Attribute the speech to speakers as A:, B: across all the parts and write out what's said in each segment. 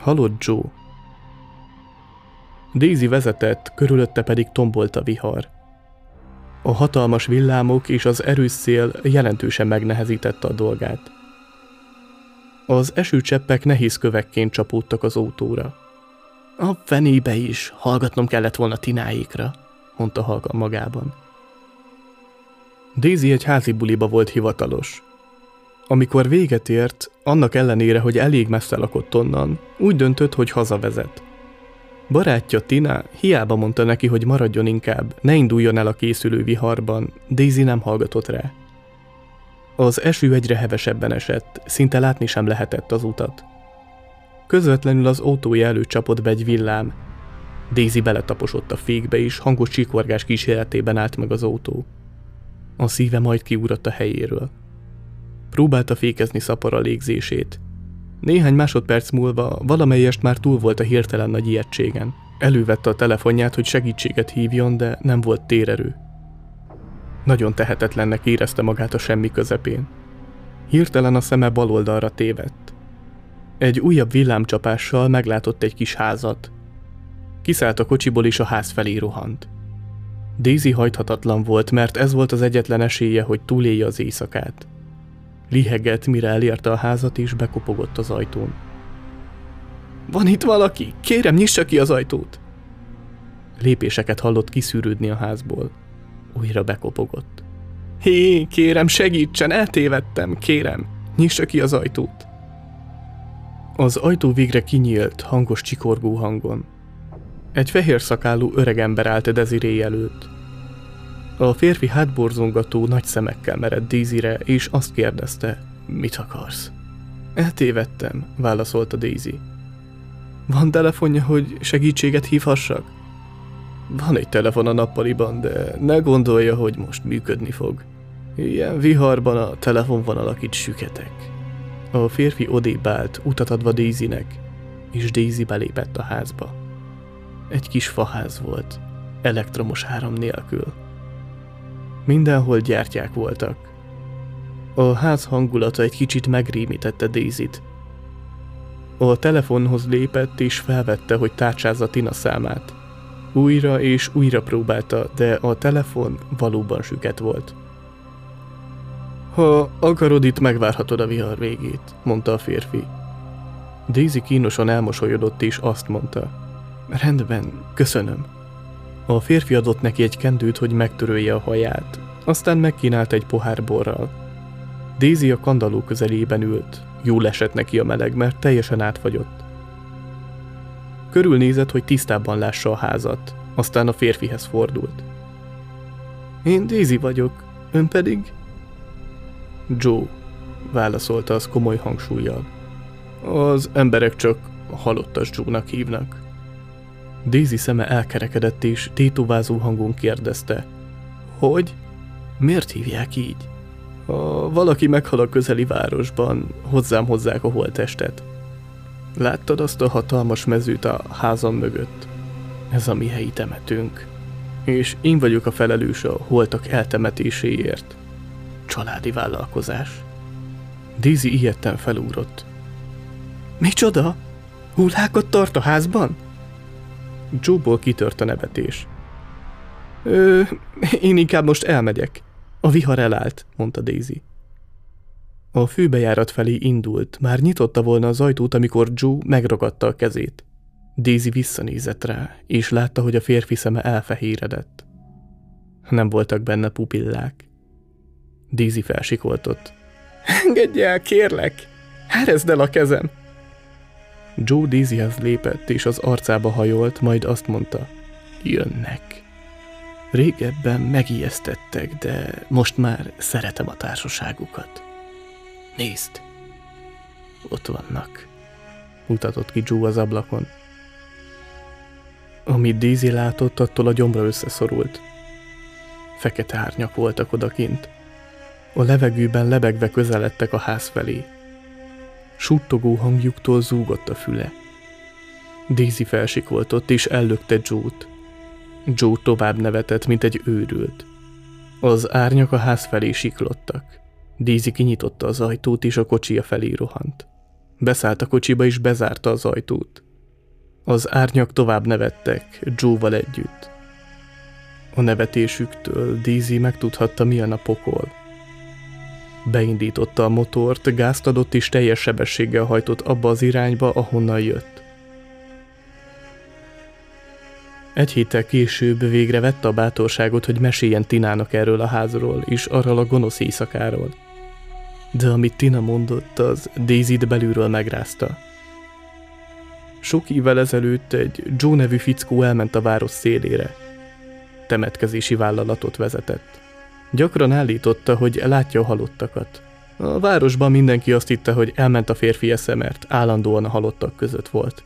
A: Halott Joe. Daisy vezetett, körülötte pedig tombolt a vihar. A hatalmas villámok és az erős szél jelentősen megnehezítette a dolgát. Az esőcseppek nehéz kövekként csapódtak az autóra. A fenébe is, hallgatnom kellett volna Tináékra, mondta halkan magában. Daisy egy házi buliba volt hivatalos. Amikor véget ért, annak ellenére, hogy elég messze lakott onnan, úgy döntött, hogy hazavezet. Barátja Tina hiába mondta neki, hogy maradjon inkább, ne induljon el a készülő viharban, Daisy nem hallgatott rá. Az eső egyre hevesebben esett, szinte látni sem lehetett az utat. Közvetlenül az autója előtt csapott be egy villám. Daisy beletaposott a fékbe, és hangos csikorgás kíséretében állt meg az autó. A szíve majd kiugrott a helyéről. Próbálta fékezni szapara légzését. Néhány másodperc múlva valamelyest már túl volt a hirtelen nagy ijegységen. Elővette a telefonját, hogy segítséget hívjon, de nem volt térerő. Nagyon tehetetlennek érezte magát a semmi közepén. Hirtelen a szeme bal oldalra tévedt. Egy újabb villámcsapással meglátott egy kis házat. Kiszállt a kocsiból és a ház felé rohant. Daisy hajthatatlan volt, mert ez volt az egyetlen esélye, hogy túlélje az éjszakát. Lihegett, mire elérte a házat, és bekopogott az ajtón. Van itt valaki? Kérem, nyissa ki az ajtót! Lépéseket hallott kiszűrődni a házból. Újra bekopogott. Hé, kérem, segítsen, eltévedtem, kérem, nyissa ki az ajtót. Az ajtó végre kinyílt, hangos csikorgó hangon. Egy fehér szakálú öregember állt Desiré előtt. A férfi hátborzongató nagy szemekkel mered Daisy-re, és azt kérdezte, mit akarsz? Eltévedtem, válaszolta Daisy. Van telefonja, hogy segítséget hívhassak? Van egy telefon a nappaliban, de ne gondolja, hogy most működni fog. Ilyen viharban a telefonvonalak itt süketek. A férfi odébb állt, utat adva Daisynek, és Daisy belépett a házba. Egy kis faház volt, elektromos áram nélkül. Mindenhol gyertyák voltak. A ház hangulata egy kicsit megrémítette Daisy-t. A telefonhoz lépett és felvette, hogy tárcsázza Tina számát. Újra és újra próbálta, de a telefon valóban süket volt. Ha akarod, itt megvárhatod a vihar végét, mondta a férfi. Daisy kínosan elmosolyodott és azt mondta. Rendben, köszönöm. A férfi adott neki egy kendőt, hogy megtörölje a haját, aztán megkínált egy pohár borral. Daisy a kandaló közelében ült. Jól esett neki a meleg, mert teljesen átfagyott. Körülnézett, hogy tisztában lássa a házat, aztán a férfihez fordult. Én Daisy vagyok, ön pedig? Joe, válaszolta az komoly hangsúlyjal. Az emberek csak halottas Joe-nak hívnak. Daisy szeme elkerekedett és tétovázó hangon kérdezte. Hogy? Miért hívják így? Ha valaki meghal a közeli városban, hozzám hozzák a holtestet. Láttad azt a hatalmas mezőt a házam mögött? Ez a mi helyi temetőnk. És én vagyok a felelős a holtak eltemetéséért. Családi vállalkozás. Daisy ilyetten felúrott. Micsoda? Hullákat tart a házban? Joe-ból kitört a nevetés. Ö, én inkább most elmegyek. A vihar elállt, mondta Daisy. A főbejárat felé indult, már nyitotta volna az ajtót, amikor Joe megragadta a kezét. Daisy visszanézett rá, és látta, hogy a férfi szeme elfehéredett. Nem voltak benne pupillák. Daisy felsikoltott. Engedj el, kérlek! Herezd el a kezem! Joe Daisyhez lépett, és az arcába hajolt, majd azt mondta. Jönnek. Régebben megijesztettek, de most már szeretem a társaságukat. Nézd! Ott vannak. Mutatott ki Joe az ablakon. Amit Daisy látott, attól a gyomra összeszorult. Fekete árnyak voltak odakint. A levegőben lebegve közeledtek a ház felé. Suttogó hangjuktól zúgott a füle. Daisy felsikoltott és ellökte Joe-t. Joe tovább nevetett, mint egy őrült. Az árnyak a ház felé siklottak. Daisy kinyitotta az ajtót, és a kocsia felé rohant. Beszállt a kocsiba és bezárta az ajtót. Az árnyak tovább nevettek, Joe-val együtt. A nevetésüktől Daisy megtudhatta, milyen a pokol. Beindította a motort, gázt adott és teljes sebességgel hajtott abba az irányba, ahonnan jött. Egy héttel később végre vette a bátorságot, hogy meséljen Tinának erről a házról és arról a gonosz éjszakáról. De amit Tina mondott, az Daisy-t belülről megrázta. Sok évvel ezelőtt egy Joe nevű fickó elment a város szélére. Temetkezési vállalatot vezetett. Gyakran állította, hogy látja a halottakat. A városban mindenki azt hitte, hogy elment a férfi esze, mert állandóan a halottak között volt.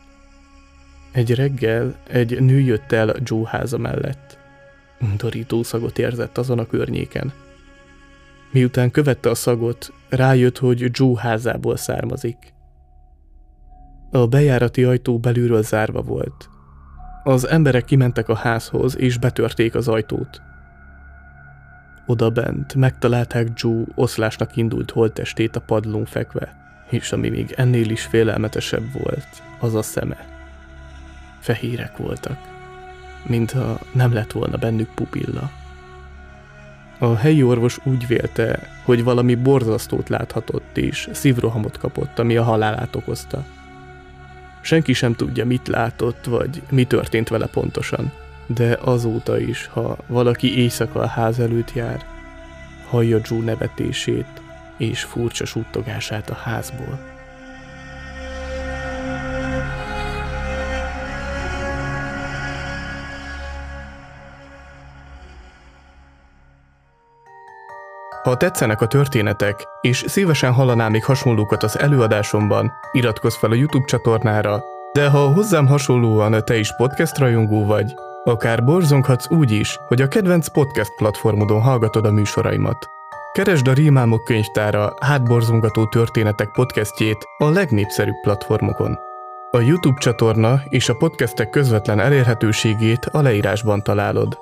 A: Egy reggel egy nő jött el Joe háza mellett. Undorító szagot érzett azon a környéken. Miután követte a szagot, rájött, hogy Joe házából származik. A bejárati ajtó belülről zárva volt. Az emberek kimentek a házhoz, és betörték az ajtót. Oda bent megtalálták Joe oszlásnak indult holttestét a padlón fekve, és ami még ennél is félelmetesebb volt, az a szeme. Fehérek voltak, mintha nem lett volna bennük pupilla. A helyi orvos úgy vélte, hogy valami borzasztót láthatott és szívrohamot kapott, ami a halálát okozta. Senki sem tudja, mit látott, vagy mi történt vele pontosan, de azóta is, ha valaki éjszaka a ház előtt jár, hallja Joe nevetését és furcsa suttogását a házból. Ha tetszenek a történetek, és szívesen hallanál még hasonlókat az előadásomban, iratkozz fel a YouTube csatornára, de ha hozzám hasonlóan te is podcast rajongó vagy, akár borzonghatsz úgy is, hogy a kedvenc podcast platformodon hallgatod a műsoraimat. Keresd a Rímálmok könyvtára hátborzongató történetek podcastjét a legnépszerűbb platformokon. A YouTube csatorna és a podcastek közvetlen elérhetőségét a leírásban találod.